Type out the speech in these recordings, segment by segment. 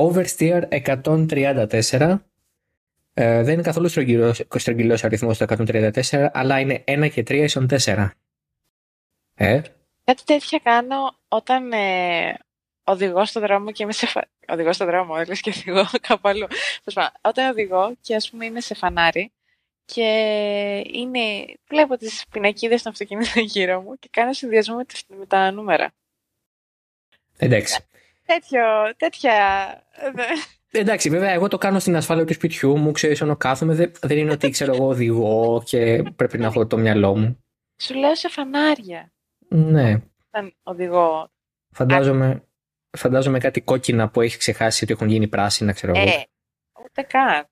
Oversteer 134. Ε, δεν είναι καθόλου στρογγυλός αριθμός το 134, αλλά είναι 1 και 3 ίσον 4. Ε; Κάτι τέτοια κάνω όταν ε, οδηγώ στον δρόμο και είμαι σε. Φα... Οδηγώ στον δρόμο, λες και οδηγώ κάπου αλλού. Όταν οδηγώ και ας πούμε είμαι σε φανάρι και είναι... βλέπω τις πινακίδες των αυτοκινήτων γύρω μου και κάνω συνδυασμό με, με τα νούμερα. Εντάξει. Τέτοιο, τέτοια... Εντάξει, βέβαια, εγώ το κάνω στην ασφάλεια του σπιτιού μου, ξέρεις, όταν κάθομαι. Δεν, δεν είναι ότι ξέρω εγώ οδηγώ και πρέπει να έχω το μυαλό μου. Σου λέω σε φανάρια. Ναι. Όταν οδηγώ. Φαντάζομαι, φαντάζομαι κάτι κόκκινα που έχει ξεχάσει ότι έχουν γίνει πράσινα, ξέρω εγώ. Ε, ούτε καν.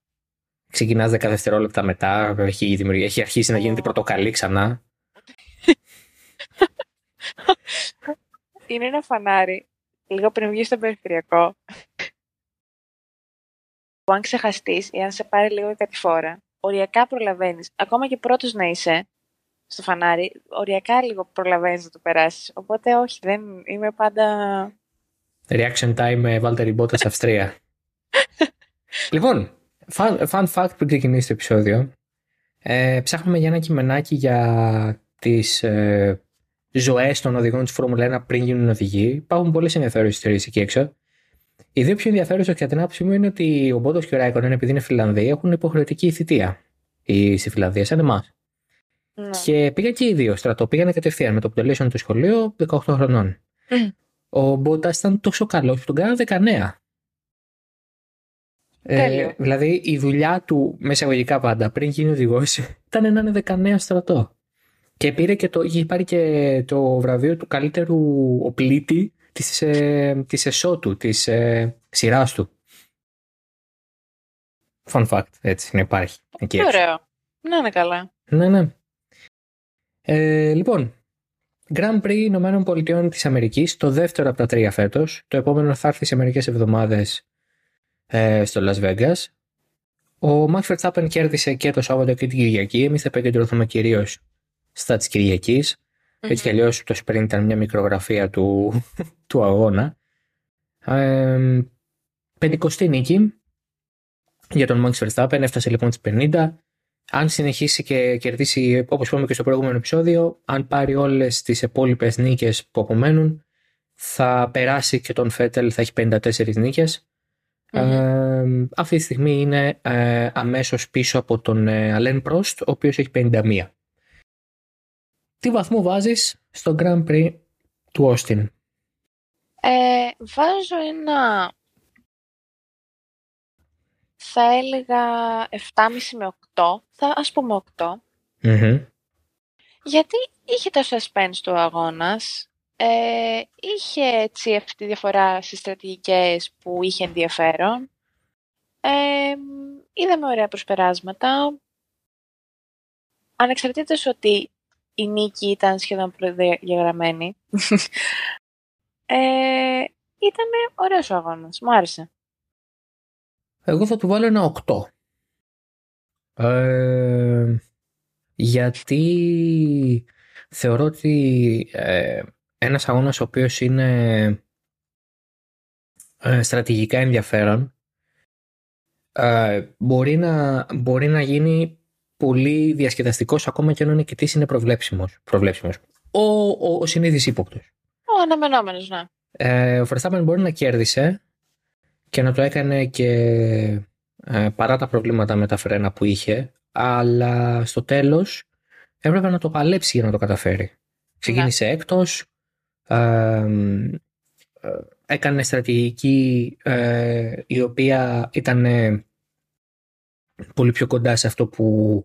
Ξεκινάς 10 δευτερόλεπτα μετά, έχει, έχει αρχίσει να γίνεται πρωτοκαλί ξανά. είναι ένα φανάρι, λίγο πριν βγεις στο περιφερειακό, που αν ξεχαστείς ή αν σε πάρει λίγο η κατηφόρα, οριακά προλαβαίνεις, ακόμα και πρώτος να είσαι στο φανάρι, οριακά λίγο προλαβαίνεις να το περάσεις. Οπότε όχι, δεν είμαι πάντα. Reaction time με Valtteri Bottas Αυστρία. λοιπόν, fun, fun fact που ξεκινήσει το επεισόδιο. Ε, ψάχνουμε για ένα κειμενάκι για τις ε, ζωές των οδηγών της Φόρμουλα 1 πριν γίνουν οδηγοί. Υπάρχουν πολλές ενδιαφέρουσες ιστορίε εκεί έξω. Οι δύο πιο ενδιαφέρουσε κατά την άποψή μου είναι ότι ο Μπότος και ο Ράικον, επειδή είναι Φιλανδοί, έχουν υποχρεωτική θητεία στη Φιλανδία, σαν εμάς. Ναι. Και πήγαν και οι δύο στρατό. Πήγανε κατευθείαν με το που τελείωσαν το σχολείο 18 χρονών. Mm. Ο Μπότας ήταν τόσο καλός που τον κάνανε 19. Ε, δηλαδή η δουλειά του, μέσα εισαγωγικά πάντα, πριν γίνει οδηγός, ήταν να είναι 19 στρατό. Και πήρε και το, είχε πάρει και το βραβείο του καλύτερου οπλίτη της, ε, της εσώτου, της ε, σειράς του. Fun fact, έτσι να υπάρχει. Εκεί Ωραίο. Να είναι καλά. Ναι, ναι. Ε, λοιπόν, Grand Prix Ηνωμένων Πολιτειών της Αμερικής, το δεύτερο από τα τρία φέτος. Το επόμενο θα έρθει σε μερικές εβδομάδες ε, στο Las Vegas. Ο Max Verstappen κέρδισε και το Σάββατο και την Κυριακή. Εμείς θα επικεντρωθούμε κυρίως στα της Κυριακής. Mm-hmm. Έτσι κι αλλιώς το sprint ήταν μια μικρογραφία του, του αγώνα. Ε, πεντηκοστή νίκη για τον Max Verstappen, έφτασε λοιπόν στις 50. Αν συνεχίσει και κερδίσει, όπως είπαμε και στο προηγούμενο επεισόδιο, αν πάρει όλες τις υπόλοιπες νίκες που απομένουν, θα περάσει και τον Φέτελ, θα έχει 54 νίκες. Ε, αυτή τη στιγμή είναι ε, αμέσως πίσω από τον Αλέν Πρόστ, ο οποίος έχει 51 τι βαθμό βάζεις στο Grand Prix του Austin; Ε, βάζω ένα θα έλεγα 7,5 με 8. Θα ας πούμε 8. Γιατί είχε το suspense του αγώνας. Ε, είχε έτσι αυτή τη διαφορά στις στρατηγικές που είχε ενδιαφέρον. Ε, είδαμε ωραία προσπεράσματα. Ανεξαρτήτως ότι η νίκη ήταν σχεδόν προδιαγραμμένη. ε, ήταν ωραίος ο αγώνας. Μου άρεσε. Εγώ θα του βάλω ένα 8. Ε, γιατί θεωρώ ότι ε, ένας αγώνας ο οποίος είναι ε, στρατηγικά ενδιαφέρον ε, μπορεί, να, μπορεί να γίνει πολύ διασκεδαστικός ακόμα και αν ο νικητής είναι προβλέψιμος. προβλέψιμος. Ο, ο, ο συνήθις ύποπτος. Ο αναμενόμενος, ναι. Ε, ο Verstappen μπορεί να κέρδισε και να το έκανε και ε, παρά τα προβλήματα με τα φρένα που είχε, αλλά στο τέλος έπρεπε να το παλέψει για να το καταφέρει. Ξεκίνησε ναι. έκτος, ε, έκανε στρατηγική ε, η οποία ήταν πολύ πιο κοντά σε αυτό που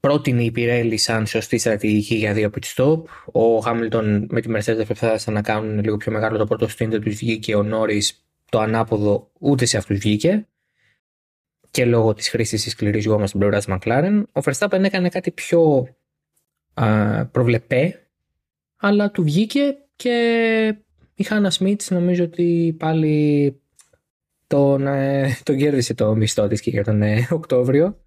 πρότεινε η Πιρέλη σαν σωστή στρατηγική για δύο pit stop. Ο Χάμιλτον με τη Mercedes προσπάθησαν να κάνουν λίγο πιο μεγάλο το πρώτο stint, δεν τους βγήκε. Ο Νόρι το ανάποδο ούτε σε αυτούς βγήκε. Και λόγω της χρήσης της σκληρής γόμας στην πλευρά της McLaren. Ο Verstappen έκανε κάτι πιο α, προβλεπέ, αλλά του βγήκε και η Χάνα Σμιτ νομίζω ότι πάλι τον, ε, τον κέρδισε το μισθό της και για τον ε, Οκτώβριο.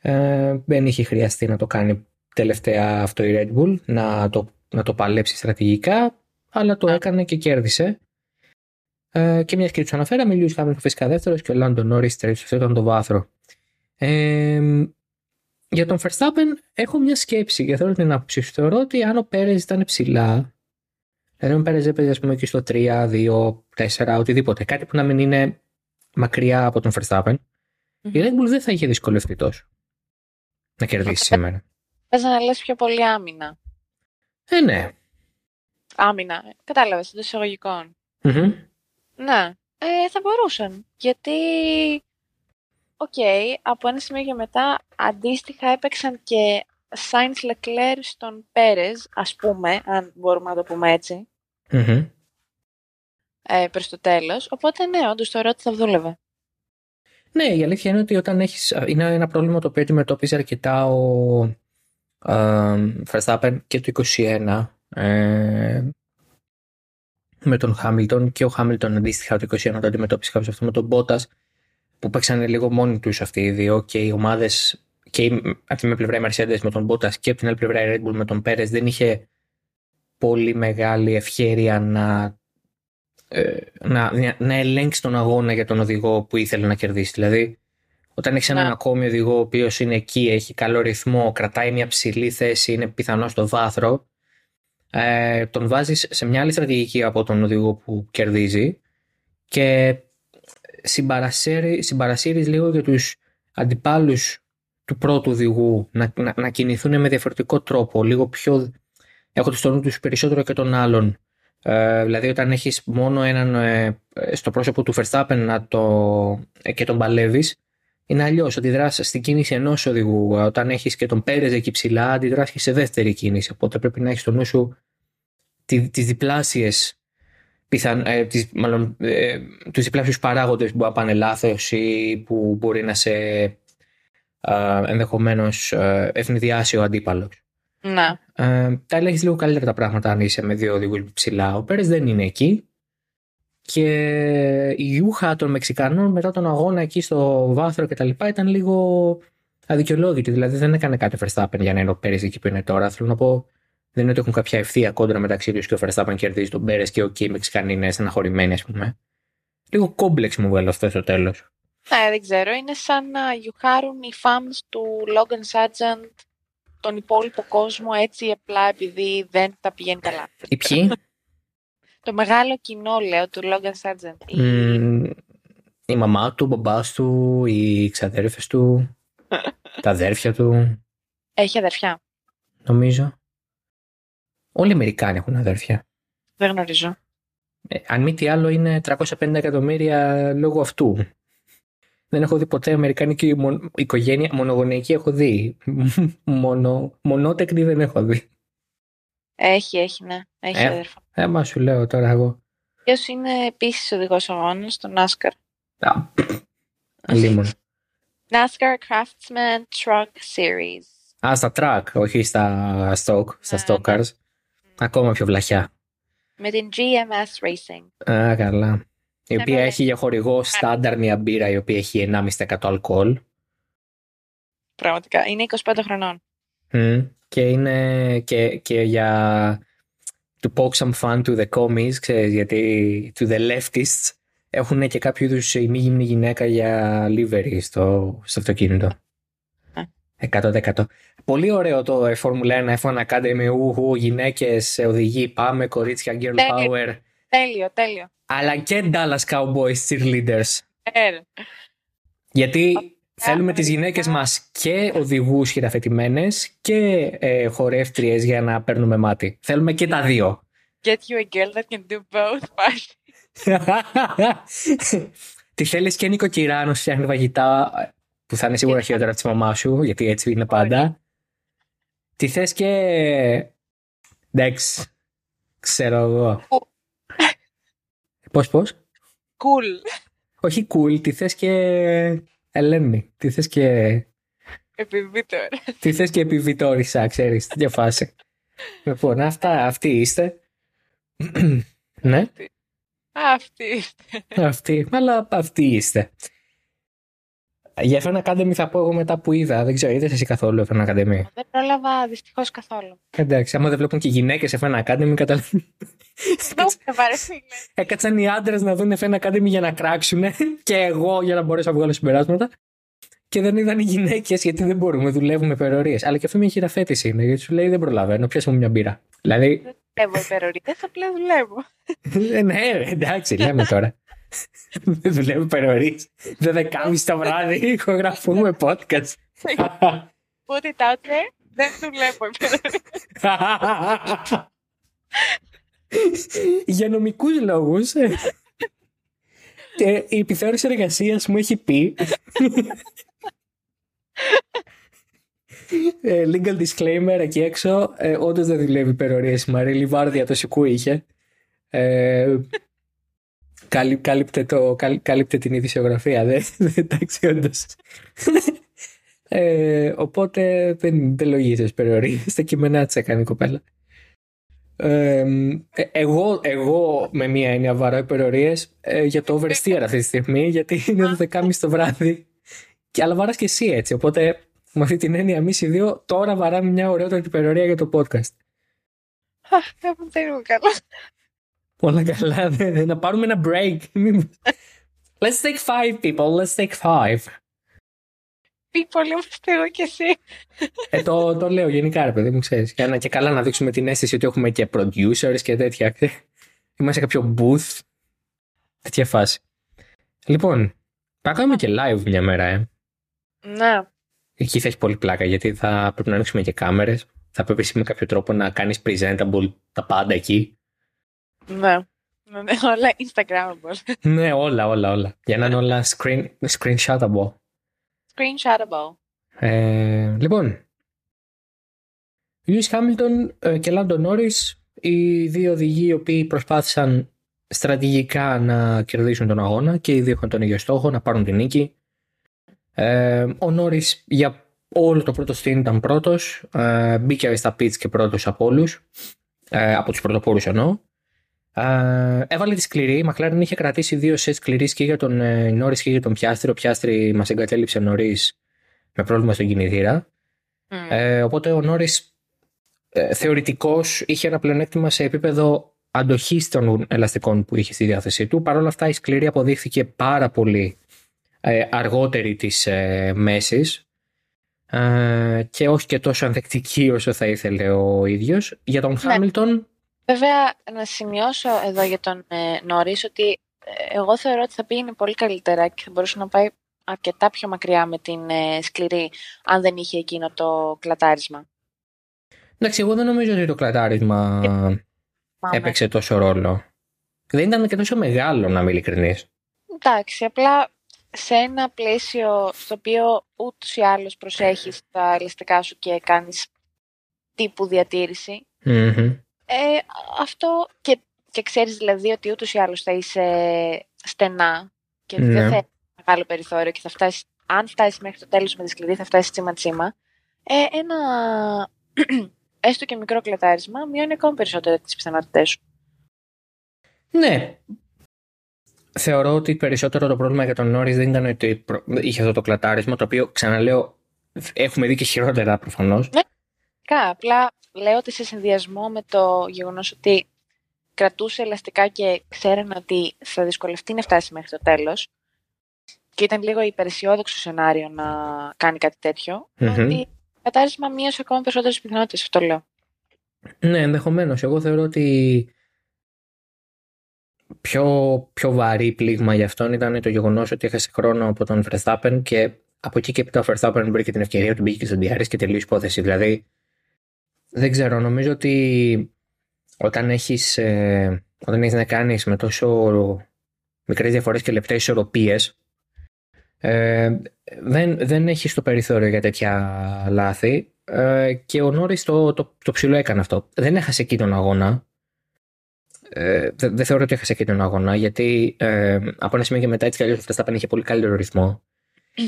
ε, δεν είχε χρειαστεί να το κάνει τελευταία αυτό η Red Bull, να το, να το παλέψει στρατηγικά, αλλά το έκανε και κέρδισε. Ε, και μιας και τους αναφέραμε, Λιού Χάμιλτον φυσικά δεύτερος και ο Λάντο Νόρι τρίτος. Αυτό ήταν το βάθρο. Ε, για τον Verstappen έχω μια σκέψη και θέλω την άποψη σου. Θεωρώ ότι αν ο Πέρες ήταν ψηλά, δηλαδή αν ο Πέρε έπαιζε ας πούμε εκεί στο 3, 2, 4, οτιδήποτε, κάτι που να μην είναι μακριά από τον Verstappen, mm-hmm. η Red Bull δεν θα είχε δυσκολευτεί τόσο να κερδίσει σήμερα. Πες να λες πιο πολύ άμυνα. Ε, ναι. Άμυνα. Κατάλαβες, εντός εισαγωγικών. Mm-hmm. Ναι. Ε, θα μπορούσαν. Γιατί, ok, okay, από ένα σημείο και μετά αντίστοιχα έπαιξαν και Sainz Leclerc στον Πέρες, ας πούμε, αν μπορούμε να το πούμε έτσι. Mm-hmm. Ε, προς το τέλος. Οπότε ναι, όντως θεωρώ ότι θα δούλευε. Ναι, η αλήθεια είναι ότι όταν έχεις, είναι ένα πρόβλημα το οποίο αντιμετώπιζε αρκετά ο ε, Verstappen και το 21 ε, με τον Χάμιλτον και ο Χάμιλτον αντίστοιχα το 21 το αντιμετώπισε κάποιος αυτό με τον Μπότα που παίξανε λίγο μόνοι τους αυτοί οι δύο και οι ομάδες και από τη μια πλευρά η Mercedes με τον Μπότα και από την άλλη πλευρά η Red Bull με τον Πέρε δεν είχε πολύ μεγάλη ευχαίρεια να, ε, να, να ελέγξει τον αγώνα για τον οδηγό που ήθελε να κερδίσει. Δηλαδή, όταν έχεις έναν ναι. ακόμη οδηγό ο οποίος είναι εκεί, έχει καλό ρυθμό, κρατάει μια ψηλή θέση, είναι πιθανός στο βάθρο, ε, τον βάζεις σε μια άλλη στρατηγική από τον οδηγό που κερδίζει και συμπαρασύρεις λίγο για τους αντιπάλους του πρώτου οδηγού να, να, να κινηθούν με διαφορετικό τρόπο, λίγο πιο έχω στο νου τους περισσότερο και των άλλων. Ε, δηλαδή όταν έχεις μόνο έναν ε, στο πρόσωπο του Verstappen να το, ε, και τον παλεύεις είναι αλλιώς. Αντιδράσεις στην κίνηση ενός οδηγού. Όταν έχεις και τον Πέρες εκεί ψηλά, αντιδράσεις σε δεύτερη κίνηση. Οπότε πρέπει να έχεις στο νου σου τις διπλάσιες πιθαν, ε, τις, μάλλον, ε, τους διπλάσιους παράγοντες που μπορεί να πάνε λάθος ή που μπορεί να σε ε, ενδεχομένως ε, ευνηδιάσει ο αντίπαλος. Να. Ε, τα ελέγχεις λίγο καλύτερα τα πράγματα αν είσαι με δύο οδηγούς ψηλά. Ο Πέρες δεν είναι εκεί. Και η Ιούχα των Μεξικανών μετά τον αγώνα εκεί στο βάθρο και τα λοιπά ήταν λίγο αδικαιολόγητη. Δηλαδή δεν έκανε κάτι ο Verstappen για να είναι ο Πέρες εκεί που είναι τώρα. Θέλω να πω δεν είναι ότι έχουν κάποια ευθεία κόντρα μεταξύ τους και ο Verstappen κερδίζει τον Πέρες και ο okay, οι Μεξικανοί είναι στεναχωρημένοι, ας πούμε. Λίγο κόμπλεξ μου βγάλω αυτό στο τέλος. Ναι, δεν ξέρω. Είναι σαν να γιουχάρουν οι fans του Logan Sargent τον υπόλοιπο κόσμο έτσι απλά επειδή δεν τα πηγαίνει καλά. Οι ποιοι; Το μεγάλο κοινό, λέω, του Logan Sargent. Mm, η μαμά του, ο μπαμπάς του, οι ξαδέρφες του, τα αδέρφια του. Έχει αδερφιά. Νομίζω. Όλοι οι Αμερικάνοι έχουν αδέρφια. Δεν γνωρίζω. Ε, αν μη τι άλλο είναι 350 εκατομμύρια λόγω αυτού. Δεν έχω δει ποτέ Αμερικάνικη οικογένεια, μονογονεϊκή έχω δει. Μονο, μονότεκνη δεν έχω δει. Έχει, έχει, ναι. Έχει ε, αδερφό. Ε, μα σου λέω τώρα εγώ. Ποιος είναι επίσης οδηγός αγώνα στο NASCAR; Α, αλίμον. NASCAR Craftsman Truck Series. Α, στα track, όχι στα stock, στα ναι, stock cars. Ακόμα πιο βλαχιά. Με την GMS Racing. Α, καλά. Η οποία έχει για χορηγό στάνταρ μια μπύρα η οποία έχει 1,5% αλκοόλ. Πραγματικά. Είναι 25 χρονών. Mm. Και είναι και, και για to poke some fun to the commies, ξέρεις, γιατί to the leftists έχουν και κάποιο είδους ημίγυμνη γυναίκα για livery στο, στο αυτοκίνητο. 100%. Πολύ ωραίο το Formula 1 F1 Academy, ουχου, γυναίκες, οδηγοί, πάμε, κορίτσια, girl τέλειο, power. Τέλειο, τέλειο. Αλλά και Dallas Cowboys cheerleaders. Ε, Γιατί θέλουμε τις γυναίκες μας και οδηγούς χειραφετημένες και ε, χορεύτριες για να παίρνουμε μάτι. Θέλουμε και τα δύο. Get you a girl that can do both, Τι θέλεις και νοικοκυρά φτιάχνει βαγητά που θα είναι σίγουρα χειρότερα από τη μαμά σου, γιατί έτσι είναι πάντα. Τι θες και... Εντάξει, ξέρω εγώ. Πώς, πώς; Cool. Όχι cool, τι θες και Ελένη, τι θες και... Επιβιτόρ. Τι θες και επιβιτόρισα, ξέρεις, τέτοια φάση. Λοιπόν, αυτά, αυτοί είστε. ναι. Αυτοί είστε. Αυτοί, αλλά αυτοί είστε. Για F1 Academy θα πω εγώ μετά που είδα. Δεν ξέρω, είδες εσύ καθόλου F1 Academy; Δεν πρόλαβα δυστυχώς καθόλου. Εντάξει, άμα δεν βλέπουν και γυναίκες F1 Academy, καταλαβαίνω. Έκατσαν οι άντρες να δουν F1 Academy για να κράξουν και εγώ για να μπορέσω να βγάλω συμπεράσματα. Και δεν είδαν οι γυναίκες γιατί δεν μπορούμε, δουλεύουμε υπερορίες. Αλλά και αυτό μια χειραφέτηση είναι, γιατί σου λέει δεν προλαβαίνω, πιάσω μου μια μπύρα. Δηλαδή. Δεν δουλεύω υπερορίες, απλά δουλεύω. Ε, ναι, εντάξει, λέμε τώρα. Δεν δουλεύω υπερορίε. Δεν δεκάμιση το βράδυ, ηχογραφούμε podcast. Put it out there, δεν δουλεύω υπερορίε. Για νομικούς λόγους. Και η επιθεώρηση εργασίας μου έχει πει ε, legal disclaimer εκεί έξω. Ε, Όντως δεν δουλεύει υπερορίε η Μαρή. Βάρδια το σικού είχε. Ε, κάλυπτε, το, κάλυπτε την ειδησιογραφία. Δεν, εντάξει, όντως. Ε, οπότε δεν, δεν λογίζεις υπερορίε. Στα κειμενά της έκανε η κοπέλα. Ε, εγώ, εγώ με μία έννοια βαρώ υπερορίε ε, για το oversteer αυτή τη στιγμή, γιατί είναι το 10.30 το βράδυ. Και αλλά βαράς και εσύ έτσι. Οπότε με αυτή την έννοια, εμείς οι δύο τώρα βαράμε μια ωραιότερη υπερορία για το podcast. Δεν μου καλά. Όλα καλά. Να πάρουμε ένα break. Let's take five people. Let's take five. People είμαστε εγώ και εσύ. Ε, το, το λέω γενικά, ρε παιδί μου, ξέρεις. Και, και καλά να δείξουμε την αίσθηση ότι έχουμε και producers και τέτοια. Είμαστε σε κάποιο booth. Τέτοια φάση. Λοιπόν, θα κάνουμε και live μια μέρα, ε. Ναι. Εκεί θα έχει πολύ πλάκα γιατί θα πρέπει να ανοίξουμε και κάμερες. Θα πρέπει εσύ με κάποιο τρόπο να κάνεις presentable τα πάντα εκεί. Ναι. ναι. ναι όλα Instagramable. ναι, όλα, όλα, όλα. Για να είναι όλα screen, screenshotable. Screenshotable. Ε, λοιπόν, Lewis Hamilton ε, και Lando Norris, οι δύο οδηγοί οι οποίοι προσπάθησαν στρατηγικά να κερδίσουν τον αγώνα και οι δύο είχαν τον ίδιο στόχο, να πάρουν την νίκη. Ε, ο Νόρι για όλο το πρώτο στήν ήταν πρώτος. Ε, μπήκε στα pits και πρώτος από όλους. Ε, από τους πρωτοπόρους εννοώ. Ε, έβαλε τη σκληρή. Η McLaren είχε κρατήσει δύο σετ σκληρής και για τον ε, Νόρι και για τον Πιάστρη. Ο Πιάστρη μας εγκατέλειψε νωρίς με πρόβλημα στον κινητήρα. Mm. Ε, οπότε ο Νόρι ε, θεωρητικώ είχε ένα πλεονέκτημα σε επίπεδο αντοχής των ελαστικών που είχε στη διάθεσή του. Παρ' όλα αυτά η σκληρή αποδείχθηκε πάρα πολύ ε, αργότερη της ε, μέσης ε, και όχι και τόσο ανθεκτική όσο θα ήθελε ο ίδιος. Για τον Χάμιλτον... Ναι. Βέβαια, να σημειώσω εδώ για τον ε, Νωρίς ότι ε, εγώ θεωρώ ότι θα πήγαινε πολύ καλύτερα και θα μπορούσε να πάει αρκετά πιο μακριά με την ε, σκληρή αν δεν είχε εκείνο το κλατάρισμα. Εντάξει, εγώ δεν νομίζω ότι το κλατάρισμα έπαιξε τόσο ρόλο. Δεν ήταν και τόσο μεγάλο, να είμαι ειλικρινής. Εντάξει, απλά σε ένα πλαίσιο στο οποίο ούτως ή άλλως προσέχεις τα ελαστικά σου και κάνεις τύπου ε, αυτό και, και ξέρεις δηλαδή ότι ούτως ή άλλως θα είσαι στενά και δεν ναι. θα έχει μεγάλο περιθώριο και θα φτάσεις, αν φτάσεις μέχρι το τέλος με τη σκληρή θα φτάσεις τσίμα τσίμα. Ε, ένα έστω και μικρό κλατάρισμα μειώνει ακόμη περισσότερο τις πιθανότητές σου. Ναι, θεωρώ ότι περισσότερο το πρόβλημα για τον Νόρι δεν ήταν ότι είχε αυτό το κλατάρισμα, το οποίο ξαναλέω έχουμε δει και χειρότερα προφανώς. Ναι, απλά λέω ότι σε συνδυασμό με το γεγονός ότι κρατούσε ελαστικά και ξέρανε ότι θα δυσκολευτεί να φτάσει μέχρι το τέλος. Και ήταν λίγο υπεραισιόδοξο σενάριο να κάνει κάτι τέτοιο. Mm-hmm. Ότι κατάρισμα μείωσε ακόμα περισσότερε πιθανότητε, αυτό λέω. Ναι, ενδεχομένως. Εγώ θεωρώ ότι πιο, πιο βαρύ πλήγμα για αυτόν ήταν το γεγονός ότι έχασε χρόνο από τον Verstappen και από εκεί και έπειτα ο Verstappen βρήκε την ευκαιρία ότι μπήκε και στον DRS και τελείωσε υπόθεση. Δηλαδή, δεν ξέρω, νομίζω ότι όταν έχεις ε, όταν έχεις να κάνεις με τόσο μικρές διαφορές και λεπτές ισορροπίες, ε, δεν, δεν έχεις το περιθώριο για τέτοια λάθη ε, και ο Νόρις το, το, το ψηλό έκανε αυτό. Δεν έχασε εκεί τον αγώνα ε, δεν θεωρώ ότι έχασε και τον αγώνα, γιατί ε, από ένα σημείο και μετά έτσι κι αλλιώς ο είχε πολύ καλύτερο ρυθμό.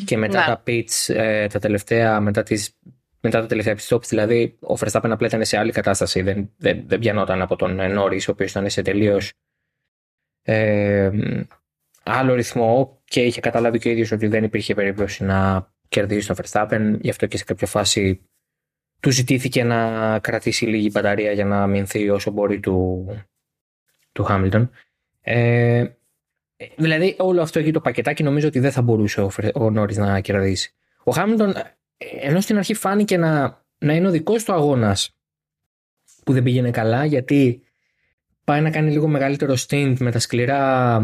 Και μετά ναι. τα pits, ε, τα τελευταία, μετά, τις, μετά τα τελευταία pit stops, δηλαδή ο Verstappen απλά ήταν σε άλλη κατάσταση. Δεν, δεν, δεν πιανόταν από τον Norris, ο οποίος ήταν σε τελείως ε, άλλο ρυθμό και είχε καταλάβει και ο ίδιος ότι δεν υπήρχε περίπτωση να κερδίσει τον Verstappen. Γι' αυτό και σε κάποια φάση του ζητήθηκε να κρατήσει λίγη μπαταρία για να μηνθεί όσο μπορεί του, του Hamilton. Ε, δηλαδή όλο αυτό εκεί το πακετάκι νομίζω ότι δεν θα μπορούσε ο, ο Νόρις να κερδίσει. Ο Χάμιλτον ενώ στην αρχή φάνηκε να, να είναι ο δικός του αγώνας που δεν πήγαινε καλά γιατί πάει να κάνει λίγο μεγαλύτερο stint με τα σκληρά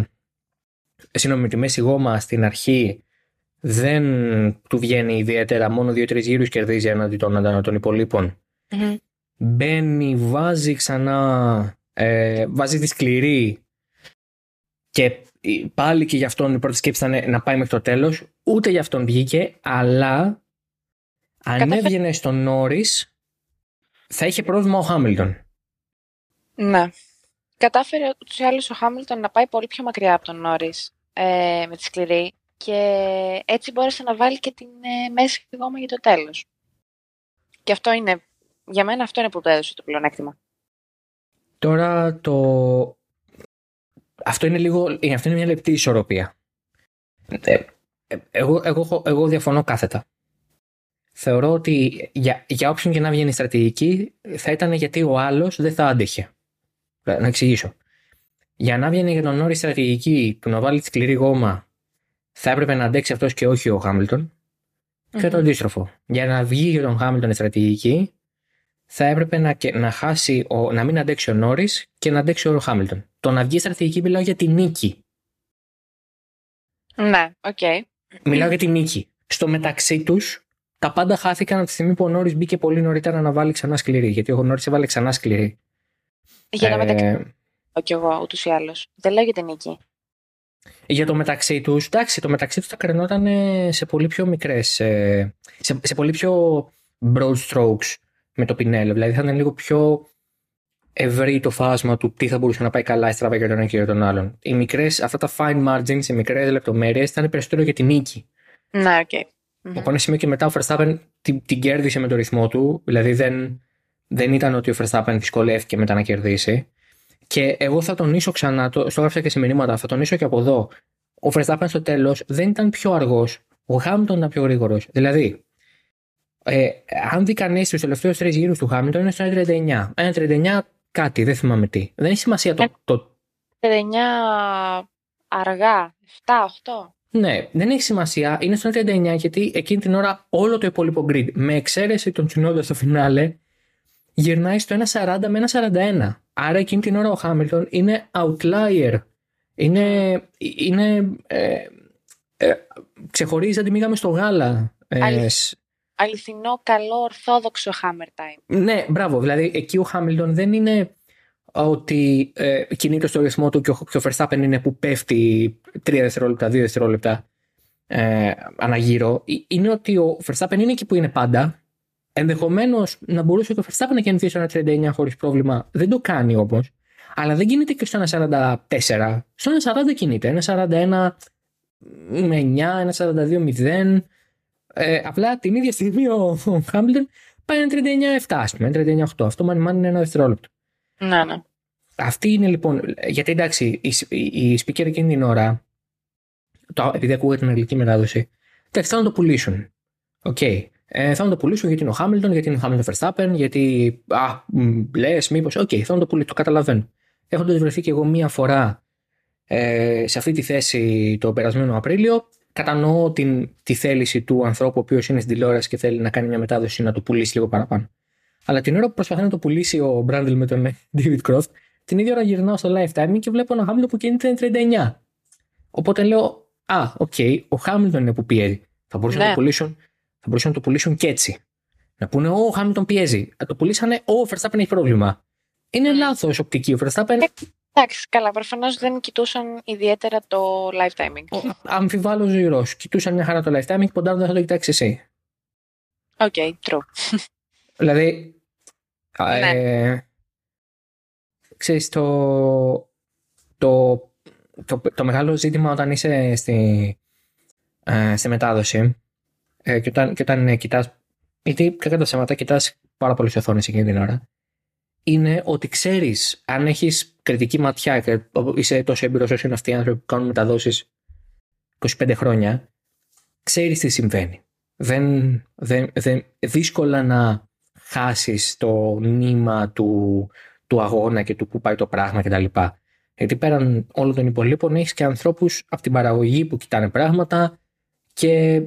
συγγνώμη με τη μέση γόμα στην αρχή δεν του βγαίνει ιδιαίτερα μόνο δύο-τρεις γύρους κερδίζει έναντι των, των υπολείπων mm-hmm. μπαίνει, βάζει ξανά ε, βάζει τη σκληρή και πάλι και γι' αυτόν η πρώτη σκέψη ήταν να πάει μέχρι το τέλος ούτε γι' αυτόν βγήκε αλλά αν έβγαινε στον Νόρι, θα είχε πρόβλημα ο Χάμιλτον. Ναι. Κατάφερε ούτως ή άλλως ο Χάμιλτον να πάει πολύ πιο μακριά από τον Νόρι ε, με τη σκληρή και έτσι μπόρεσε να βάλει και την ε, μέση γόμα για το τέλος. Και αυτό είναι, για μένα αυτό είναι που το έδωσε το πλεονέκτημα. Τώρα το... Αυτό είναι λίγο, αυτό είναι μια λεπτή ισορροπία. Ε, ε εγώ, εγώ, εγώ διαφωνώ κάθετα θεωρώ ότι για, για όποιον και να βγαίνει στρατηγική θα ήταν γιατί ο άλλος δεν θα άντεχε. Να εξηγήσω. Για να βγαίνει για τον Νόρι στρατηγική του να βάλει τη σκληρή γόμα, θα έπρεπε να αντέξει αυτός και όχι ο χαμιλτον Και το αντίστροφο. Για να βγει για τον Χάμιλτον η στρατηγική, θα έπρεπε να, να, χάσει ο, να μην αντέξει ο Νόρι και να αντέξει ο Χάμιλτον. Το να βγει στρατηγική μιλάω για τη νίκη. Ναι, OK. Okay. Μιλάω για τη νίκη. Στο μεταξύ τους, τα πάντα χάθηκαν από τη στιγμή που ο Νόρις μπήκε πολύ νωρίτερα να βάλει ξανά σκληρή. Γιατί ο Νόρις έβαλε ξανά σκληρή. Για να ε... μεταξύ. κι εγώ ούτως ή άλλως. Δεν λέγεται νίκη. Για το μεταξύ τους, εντάξει, το μεταξύ τους θα κρινόταν σε πολύ πιο μικρές. Σε, σε πολύ πιο broad strokes με το πινέλο. Δηλαδή θα ήταν λίγο πιο ευρύ το φάσμα του τι θα μπορούσε να πάει καλά στραβά για τον ένα και για τον άλλον. Οι μικρές, αυτά τα fine margins, οι μικρές λεπτομέρειες ήταν περισσότερο για την νίκη. Ναι, OK. Okay. Mm-hmm. Από ένα σημείο και μετά ο Verstappen την, την κέρδισε με το ρυθμό του. Δηλαδή δεν, δεν ήταν ότι ο Verstappen δυσκολεύτηκε μετά να κερδίσει. Και εγώ θα τονίσω ξανά, το, στο έγραψα και σε μηνύματα, θα τονίσω και από εδώ. Ο Verstappen στο τέλος δεν ήταν πιο αργός. Ο Hamilton ήταν πιο γρήγορος. Δηλαδή, ε, αν δει κανείς τους τελευταίους τρεις γύρους του Hamilton είναι στο 1,39. 1,39 κάτι, δεν θυμάμαι τι. Δεν έχει σημασία το. το... 39 αργά, 7, 8. Ναι, δεν έχει σημασία. Είναι στο 39 γιατί εκείνη την ώρα όλο το υπόλοιπο grid, με εξαίρεση τον Τσινόντα στο φινάλε, γυρνάει στο 1,40 με 1,41. Άρα εκείνη την ώρα ο Χάμιλτον είναι outlier. Είναι. είναι ε, ε, ξεχωρίζει τη μήγαμε στο γάλα. Ε, αληθινό, καλό, ορθόδοξο Hammer Time. Ναι, μπράβο. Δηλαδή εκεί ο Χάμιλτον δεν είναι ότι ε, κινείται στο ρυθμό του και ο, και ο Verstappen είναι που πέφτει 3 δευτερόλεπτα, 2 δευτερόλεπτα ε, αναγύρω. Είναι ότι ο Verstappen είναι εκεί που είναι πάντα. Ενδεχομένω να μπορούσε το Verstappen να κινηθεί στο 1,39 χωρί πρόβλημα. Δεν το κάνει όμω. Αλλά δεν κινείται και στο 1,44. Στο 1,40 κινείται. 1,41 με 9, 1,42 0. Ε, απλά την ίδια στιγμή ο, Χάμιλτον πάει 1,39-7, α πούμε. 1,39-8. Αυτό μάλλον είναι ένα δευτερόλεπτο. Ναι, ναι. Αυτή είναι λοιπόν. Γιατί εντάξει, οι, οι, οι speaker εκείνη την ώρα, το, επειδή ακούγεται την αγγλική μετάδοση, εντάξει, θα το πουλήσουν. OK. Okay. Ε, θα το πουλήσουν γιατί είναι ο Χάμιλτον, γιατί είναι ο Χάμιλτον Verstappen, γιατί. Α, λες, μήπως. OK, okay, θα το πουλήσουν. Το καταλαβαίνω. Έχοντας βρεθεί και εγώ μία φορά ε, σε αυτή τη θέση το περασμένο Απρίλιο, κατανοώ την, τη θέληση του ανθρώπου ο οποίος είναι στην τηλεόραση και θέλει να κάνει μια μετάδοση να το πουλήσει λίγο παραπάνω. Αλλά την ώρα που προσπαθεί να το πουλήσει ο Μπραντλ με τον David Croft, την ίδια ώρα γυρνάω στο live timing και βλέπω ένα Χάμιλτον που κινείται 39. Οπότε λέω, Α, OK, okay, ο Χάμιλτον είναι που πιέζει. Θα μπορούσαν, να, το ναι. πουλήσουν, θα μπορούσαν να το πουλήσουν και έτσι. Να πούνε, Ο Χάμιλτον πιέζει. Να το πουλήσανε, Ο Verstappen έχει πρόβλημα. Είναι mm. λάθος οπτική. Ο Verstappen. Εντάξει, καλά. Προφανώς δεν κοιτούσαν ιδιαίτερα το live timing. αμφιβάλλω ζωηρά. Κοιτούσαν μια χαρά το live timing, ποντάρουν δεν θα το κοιτάξει εσύ. OK, okay, true. δηλαδή, ναι. Ε, ξέρεις, το, το, το, το, μεγάλο ζήτημα όταν είσαι στη, ε, στη μετάδοση ε, και όταν, και όταν ε, κοιτάς, γιατί κατά τα σέματα κοιτάς πάρα πολλές οθόνες εκείνη την ώρα, είναι ότι ξέρεις αν έχεις κριτική ματιά και είσαι τόσο έμπειρος όσο είναι αυτοί οι άνθρωποι που κάνουν μεταδόσεις 25 χρόνια, ξέρεις τι συμβαίνει. Δεν, δεν, δεν, δύσκολα να χάσεις το νήμα του, του αγώνα και του που πάει το πράγμα κτλ. Γιατί πέραν όλων των υπολείπων έχεις και ανθρώπους από την παραγωγή που κοιτάνε πράγματα και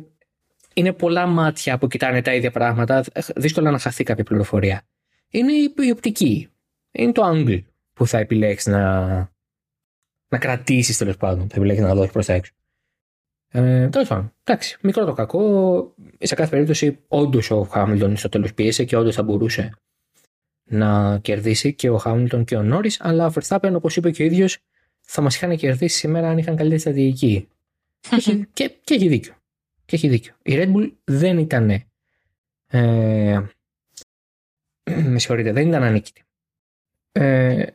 είναι πολλά μάτια που κοιτάνε τα ίδια πράγματα. Δύσκολα να χαθεί κάποια πληροφορία. Είναι η οπτική. Είναι το angle που θα επιλέξεις να, να κρατήσεις τέλος πάντων. Θα επιλέξεις να δώσεις προς τα έξω. Ε, Τέλος πάντων, εντάξει, μικρό το κακό. Σε κάθε περίπτωση, όντως ο Χάμιλτον στο τέλος πίεσε και όντως θα μπορούσε να κερδίσει και ο Χάμιλτον και ο Νόρις. Αλλά ο Verstappen, όπως είπε και ο ίδιος, θα μας είχαν κερδίσει σήμερα αν είχαν καλύτερη στρατηγική. και, και, και, έχει δίκιο. Και έχει δίκιο. Η Red Bull δεν ήταν. Ε, με συγχωρείτε, δεν ήταν ανίκητη. Ε,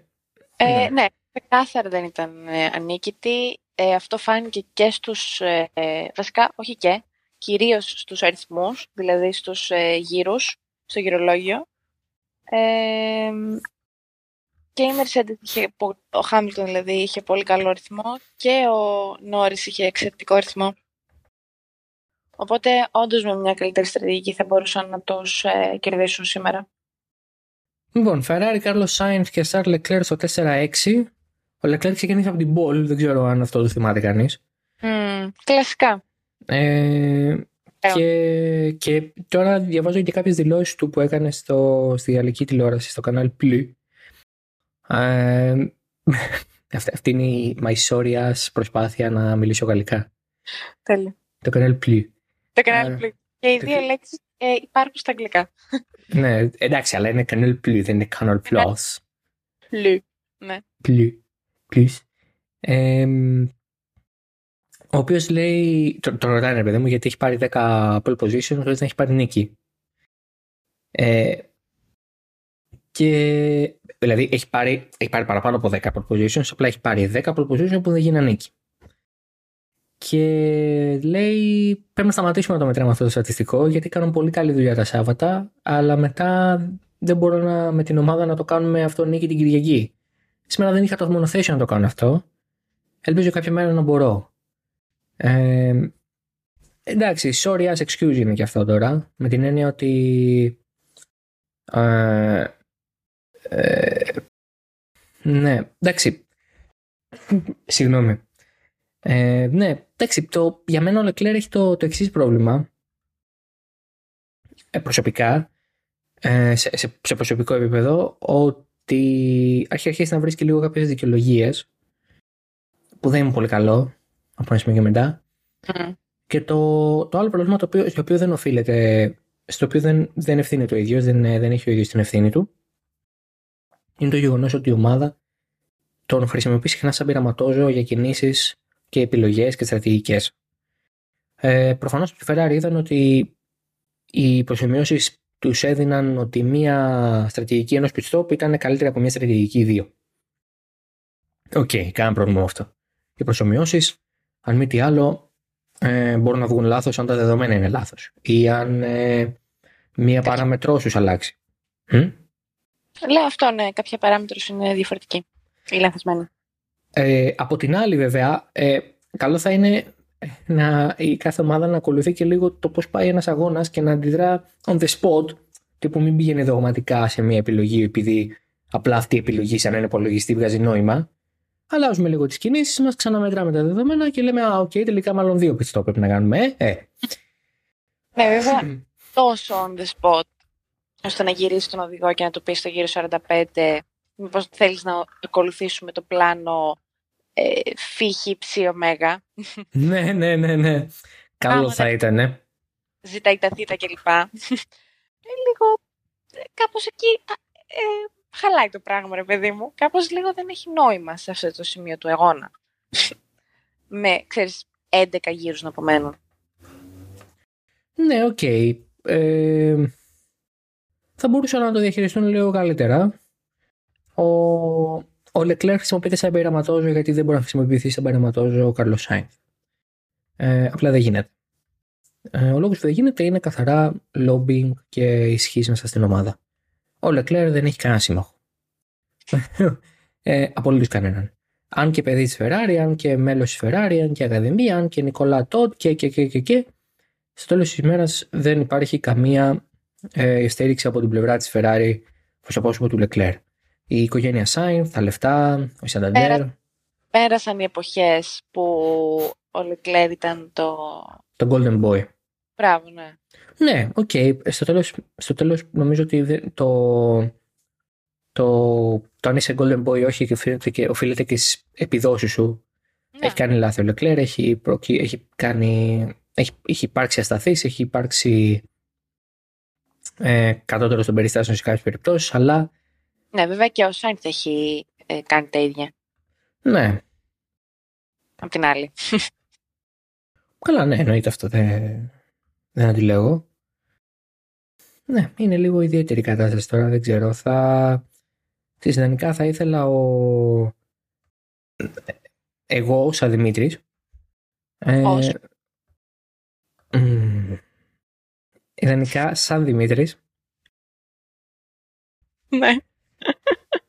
ε, ναι. ναι, ξεκάθαρα δεν ήταν ε, ανίκητη. Ε, αυτό φάνηκε και στους, ε, βασικά όχι και, κυρίως στους αριθμούς, δηλαδή στους ε, γύρους, στο γυρολόγιο. Ε, και η Mercedes είχε, ο Χάμιλτον δηλαδή είχε πολύ καλό ρυθμό και ο Νόρις είχε εξαιρετικό ρυθμό. Οπότε όντως με μια καλύτερη στρατηγική θα μπορούσαν να τους ε, κερδίσουν σήμερα. Λοιπόν, Ferrari, Carlos Sainz και Charles Leclerc στο 4-6. Ο Leclerc ξεκίνησε από την Ball, δεν ξέρω αν αυτό το θυμάται κανείς. Mm, κλασικά. Ε, και, και τώρα διαβάζω και κάποιες δηλώσεις του που έκανε στο, στη γαλλική τηλεόραση, στο κανάλι Plus. Ε, αυτή, αυτή είναι η Μαϊσόριας προσπάθεια να μιλήσω γαλλικά. Τέλεια. Το κανάλι Plus. Το κανάλι Plus. Και οι δύο λέξεις ε, υπάρχουν στα αγγλικά. ναι, εντάξει, αλλά είναι Canal Plus, δεν είναι Canal Plus. Plus, ναι. Plus. Plus. Ε, ο οποίος λέει. Τον το ρωτάει, παιδί μου, γιατί έχει πάρει 10 pole position χωρίς να έχει πάρει νίκη. Ε, και δηλαδή έχει πάρει, έχει πάρει παραπάνω από 10 pole positions, απλά έχει πάρει 10 pole positions που δεν γίνανε νίκη και λέει πρέπει να σταματήσουμε να το μετράμε αυτό το στατιστικό γιατί κάνουν πολύ καλή δουλειά τα Σάββατα αλλά μετά δεν μπορώ να, με την ομάδα να το κάνουμε αυτό νίκη την Κυριακή. Σήμερα δεν είχα το μονοθέσιο να το κάνω αυτό. Ελπίζω κάποια μέρα να μπορώ. Ε, εντάξει, sorry as excuse είναι και αυτό τώρα. Με την έννοια ότι ε, ε, ναι, εντάξει. Συγγνώμη. Ε, ναι, εντάξει, το, για μένα ο Λεκλέρ έχει το, το εξής πρόβλημα. Ε, προσωπικά, ε, σε, σε, σε, προσωπικό επίπεδο, ότι έχει αρχίσεις να βρίσκει λίγο κάποιες δικαιολογίες που δεν είναι πολύ καλό από ένα σημείο και μετά. Και το, το άλλο πρόβλημα το οποίο, στο οποίο δεν οφείλεται, στο οποίο δεν, δεν ευθύνεται ο ίδιος, δεν, δεν έχει ο ίδιος την ευθύνη του, είναι το γεγονός ότι η ομάδα τον χρησιμοποιεί συχνά σαν πειραματόζω για κινήσεις και επιλογές και στρατηγικές. Ε, Προφανώς οι Ferrari είδαν ότι οι προσομοιώσεις τους έδιναν ότι μία στρατηγική ενός pit stop ήταν καλύτερη από μία στρατηγική δύο. OK, okay, κανένα πρόβλημα με αυτό. Οι προσομοιώσεις, αν μη τι άλλο, ε, μπορούν να βγουν λάθος αν τα δεδομένα είναι λάθος. Ή αν ε, μία παράμετρό σου αλλάξει. Λέω αυτό, ναι. Κάποια παράμετρο είναι διαφορετική ή λανθασμένη. Ε, από την άλλη βέβαια, ε, καλό θα είναι να, η κάθε ομάδα να ακολουθεί και λίγο το πώς πάει ένας αγώνας και να αντιδρά on the spot, τύπου μην πηγαίνει δογματικά σε μια επιλογή επειδή απλά αυτή η επιλογή σε ένα υπολογιστή βγάζει νόημα. Αλλάζουμε λίγο τις κινήσεις μας, ξαναμετράμε τα δεδομένα και λέμε Α, OK, okay, τελικά μάλλον δύο pit stop πρέπει να κάνουμε. Ε. ε. Ναι, βέβαια, τόσο on the spot, ώστε να γυρίσει τον οδηγό και να του πεις στο γύρο 45, μήπως θέλεις να ακολουθήσουμε το πλάνο ε, φι χι ψι ωμέγα. ναι, ναι, ναι, ναι. Καλό θα ήταν, ναι. Ζήτα ήτα θήτα κλπ. ε, λίγο, ε, κάπως εκεί ε, χαλάει το πράγμα, ρε παιδί μου. Κάπως λίγο δεν έχει νόημα σε αυτό το σημείο του αγώνα. Με, ξέρεις, 11 γύρους να απομένουν. Ναι, OK. Okay. Ε, θα μπορούσαν να το διαχειριστούν λίγο καλύτερα. Ο, ο Λεκλέρ χρησιμοποιείται σαν πειραματόζω γιατί δεν μπορεί να χρησιμοποιηθεί σαν πειραματόζω ο Καρλο Σάινθ. Ε, απλά δεν γίνεται. Ε, ο λόγος που δεν γίνεται είναι καθαρά lobbying και ισχύς μέσα στην ομάδα. Ο Λεκλέρ δεν έχει κανένα σύμμαχο. ε, Απολύτως κανέναν. αν και παιδί της Ferrari, αν και μέλος της Ferrari, αν και Ακαδημία, αν και Νικολά Τότ και και και και και. Στο τέλος της ημέρας δεν υπάρχει καμία ε, στήριξη από την πλευρά της Ferrari προς το πρόσωπο του Leclerc. Η οικογένεια Σάινθ, τα λεφτά, ο Σανταντέρ. Πέρασαν οι εποχές που ο Leclerc ήταν το... Το Golden Boy. Μπράβο, ναι. Ναι, OK. Okay. Στο, τέλος, στο τέλος νομίζω ότι το, το, το αν είσαι Golden Boy ή όχι οφείλεται και, οφείλεται και στις επιδόσεις σου. Ναι. Έχει κάνει λάθη ο Leclerc, έχει, έχει, κάνει, έχει, έχει υπάρξει ασταθής, έχει υπάρξει ε, κατώτερος των περιστάσεων σε κάποιες περιπτώσεις, αλλά. Ναι, βέβαια και ο Σάινθ έχει ε, κάνει τα ίδια. Ναι. Απ' την άλλη. Καλά, ναι, εννοείται αυτό. Δεν, δεν αντιλέγω. Ναι, είναι λίγο ιδιαίτερη κατάσταση τώρα, δεν ξέρω. Θα... Στη ιδανικά θα ήθελα ο... Εγώ, σαν Δημήτρης, ε, ιδανικά σαν Δημήτρης. Ναι.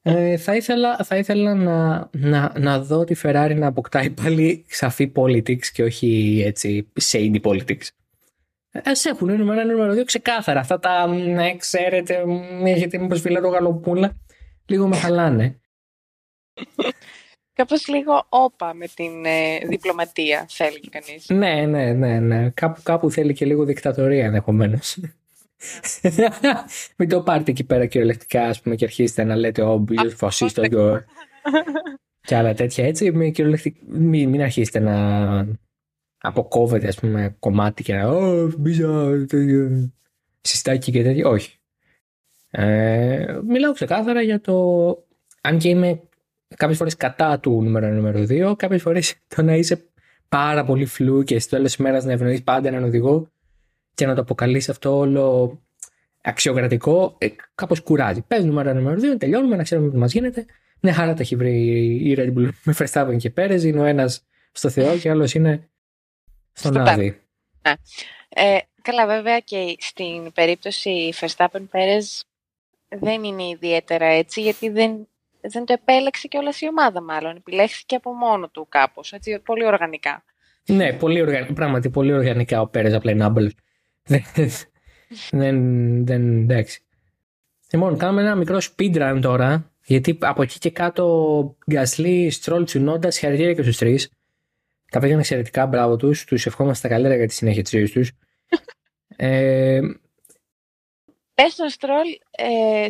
Ε, θα ήθελα, θα ήθελα να, να, να δω τη Ferrari να αποκτάει πάλι σαφή politics και όχι έτσι shady politics. Α έχουν νούμερο ένα, νούμερο δύο ξεκάθαρα. Αυτά τα, ναι, ξέρετε, έχετε μήπως φιλέρο γαλοπούλα. Λίγο με χαλάνε. Κάπως λίγο όπα με την ε, διπλωματία θέλει κανείς. Ναι, ναι, ναι, ναι. Κάπου, κάπου θέλει και λίγο δικτατορία ενδεχομένως. Μην το πάρετε εκεί πέρα κυριολεκτικά ας πούμε, και αρχίσετε να λέτε «Ω, φασίστο και άλλα τέτοια έτσι. Μην, μην, μην αρχίσετε να αποκόβετε ας πούμε κομμάτι και να «Ω, μπίζα, συστάκι και τέτοια». Όχι. Ε, μιλάω ξεκάθαρα για το αν και είμαι κάποιες φορές κατά του νούμερο νούμερο 2, κάποιες φορές το να είσαι πάρα πολύ φλού και στο τέλος της μέρας να ευνοείς πάντα έναν οδηγό και να το αποκαλείς αυτό όλο αξιοκρατικό, ε, κάπως κουράζει. Πες νούμερο νούμερο 2, τελειώνουμε, να ξέρουμε τι μας γίνεται. Ναι, χαρά τα έχει βρει η Red Bull με Verstappen και Πέρες, είναι ο ένας στο Θεό και ο άλλος είναι στον Άδη. Ναι. Ε, καλά, βέβαια και στην περίπτωση Verstappen Πέρες δεν είναι ιδιαίτερα έτσι, γιατί δεν δεν το επέλεξε και όλα η ομάδα μάλλον. Επιλέχθηκε από μόνο του κάπως, έτσι, πολύ οργανικά. Ναι, πολύ οργανικά, πράγματι πολύ οργανικά ο Πέρες απλά είναι άμπελ. Δεν, δεν, εντάξει. Λοιπόν, κάνουμε ένα μικρό speedrun τώρα, γιατί από εκεί και κάτω Γκασλή, Στρόλ, Τσουνόντα, συγχαρητήρια και στους τρεις. Τα πήγαν εξαιρετικά, μπράβο τους. Τους ευχόμαστε τα καλύτερα για τη συνέχεια της ζωής τους. ε, Πες στον Στρόλ, ε,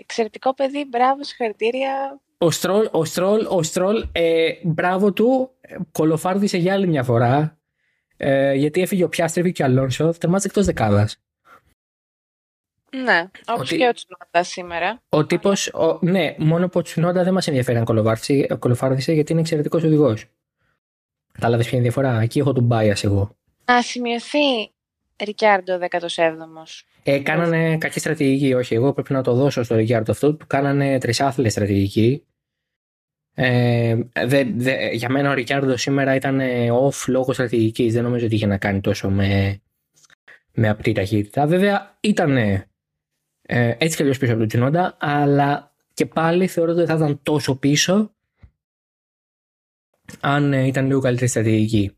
εξαιρετικό παιδί, μπράβο, συγχαρητήρια. Ο Στρόλ, ο Στρόλ, ο Στρόλ ε, μπράβο του, κολοφάρδισε για άλλη μια φορά, ε, γιατί έφυγε ο Πιάστρεβι και ο Αλόνσο, τερμάτισε εκτός δεκάδας. Ναι, όπως και ο Τσουνόντα σήμερα. Ο τύπος, ναι, μόνο που ο Τσουνόντα δεν μας ενδιαφέρει αν κολοφάρδισε, γιατί είναι εξαιρετικός οδηγός. Κατάλαβες ποια είναι η διαφορά; Εκεί έχω τον bias εγώ. Να σημειωθεί Ρικιάρντο 17ο. Ε, κάνανε κακή στρατηγική, όχι. Εγώ πρέπει να το δώσω στο Ρικιάρντο αυτό. Του κάνανε τρισάθλια στρατηγική. Ε, δε, δε, για μένα ο Ρικιάρντο σήμερα ήταν off λόγω στρατηγικής. Δεν νομίζω ότι είχε να κάνει τόσο με, με απτή ταχύτητα. Βέβαια ήταν ε, έτσι κι αλλιώς πίσω από τον Τσινόντα, αλλά και πάλι θεωρώ ότι θα ήταν τόσο πίσω αν ε, ήταν λίγο καλύτερη στρατηγική.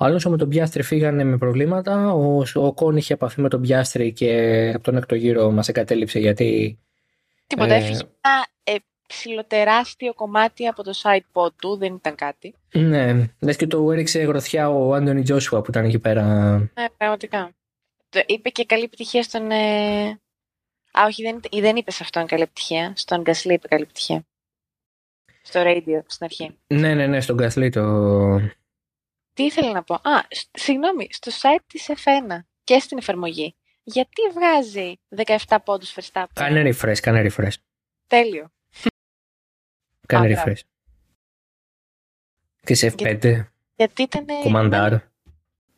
Ο Αλόνσο με τον Πιάστρη φύγανε με προβλήματα. Ο, ο Κόν είχε επαφή με τον Πιάστρη και από τον έκτο γύρο μας εγκατέλειψε γιατί. Τίποτα. Ε... Έφυγε ένα ε, ψηλοτεράστιο κομμάτι από το side pod του, δεν ήταν κάτι. Ναι. Λες και το έριξε γροθιά ο Άντωνι Τζόσουα που ήταν εκεί πέρα. Ναι, πραγματικά. Το είπε και καλή επιτυχία στον. Ε... Α, όχι, δεν, δεν είπε σε αυτόν καλή επιτυχία. Στον Γκασλή είπε καλή επιτυχία. Στο radio στην αρχή. Ναι, ναι, ναι, στον Γκασλή το. Τι ήθελα να πω; Α, συγγνώμη, στο site της F1 και στην εφαρμογή. Γιατί βγάζει 17 πόντους Verstappen; Κάνε refresh, κάνε refresh. Τέλειο. Κάνε refresh. Και σε F5. Γιατί ήταν... Κομμαντάρ.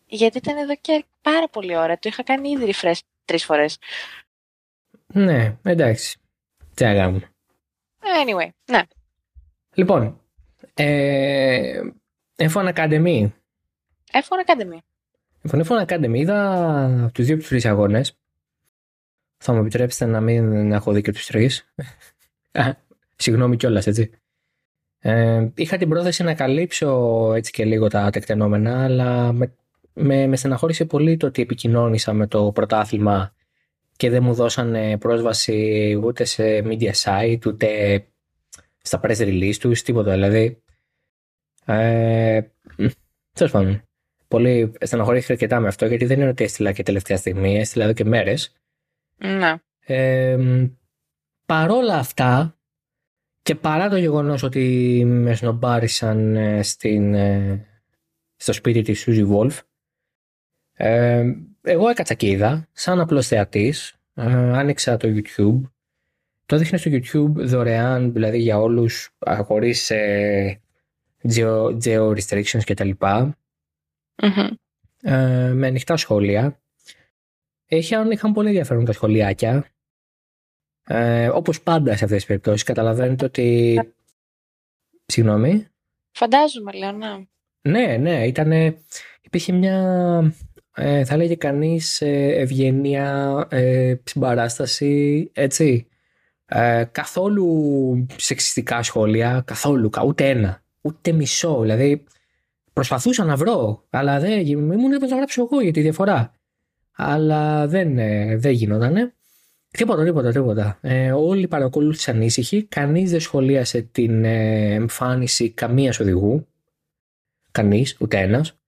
Γιατί ήταν εδώ και πάρα πολύ ώρα. Το είχα κάνει ήδη refresh τρεις φορές. Ναι, εντάξει. Τι να κάνουμε. Anyway, ναι. Λοιπόν, ε, F1 Academy F1 Academy. Λοιπόν, F1 Academy είδα τους δύο του τρει αγώνες. Θα μου επιτρέψετε να μην έχω δει και του τρει. Συγγνώμη κιόλας, έτσι. Ε, είχα την πρόθεση να καλύψω έτσι και λίγο τα τεκτενόμενα, αλλά με, με, με στεναχώρησε πολύ το ότι επικοινώνησα με το πρωτάθλημα και δεν μου δώσαν πρόσβαση ούτε σε media site, ούτε στα press release τους, τίποτα δηλαδή. Ε, Τέλος πάντων. Πολύ στεναχωρήθηκα αρκετά με αυτό, γιατί δεν είναι ότι έστειλα και τελευταία στιγμή, έστειλα εδώ και μέρες. Ναι. Ε, παρόλα αυτά, και παρά το γεγονός ότι με σνομπάρισαν ε, στην, ε, στο σπίτι της Suzy Wolf, ε, εγώ έκατσα και είδα, σαν απλός θεατής, άνοιξα το YouTube, το έδειχνε στο YouTube δωρεάν, δηλαδή για όλους, χωρίς geo, geo restrictions κτλ. Mm-hmm. με ανοιχτά σχόλια. Είχαν, είχαν πολύ ενδιαφέρον τα σχολιάκια. Ε, όπως πάντα σε αυτές τις περιπτώσεις καταλαβαίνετε ότι... Συγγνώμη. Φαντάζομαι λέω, ναι. Ναι, ναι, ήταν... Υπήρχε μια, ε, θα λέγε κανείς, ε, ευγενία, ε, συμπαράσταση, έτσι. Ε, καθόλου σεξιστικά σχόλια, καθόλου, ούτε ένα, ούτε μισό. Δηλαδή, προσπαθούσα να βρω, αλλά δεν ήμουν έτοιμο να γράψω εγώ για τη διαφορά. Αλλά δεν, ε, δεν γινότανε. Τίποτα, τίποτα, τίποτα. Ε, όλοι παρακολούθησαν ανήσυχοι. Κανείς δεν σχολίασε την ε, εμφάνιση καμίας οδηγού. Κανείς, ούτε ένας.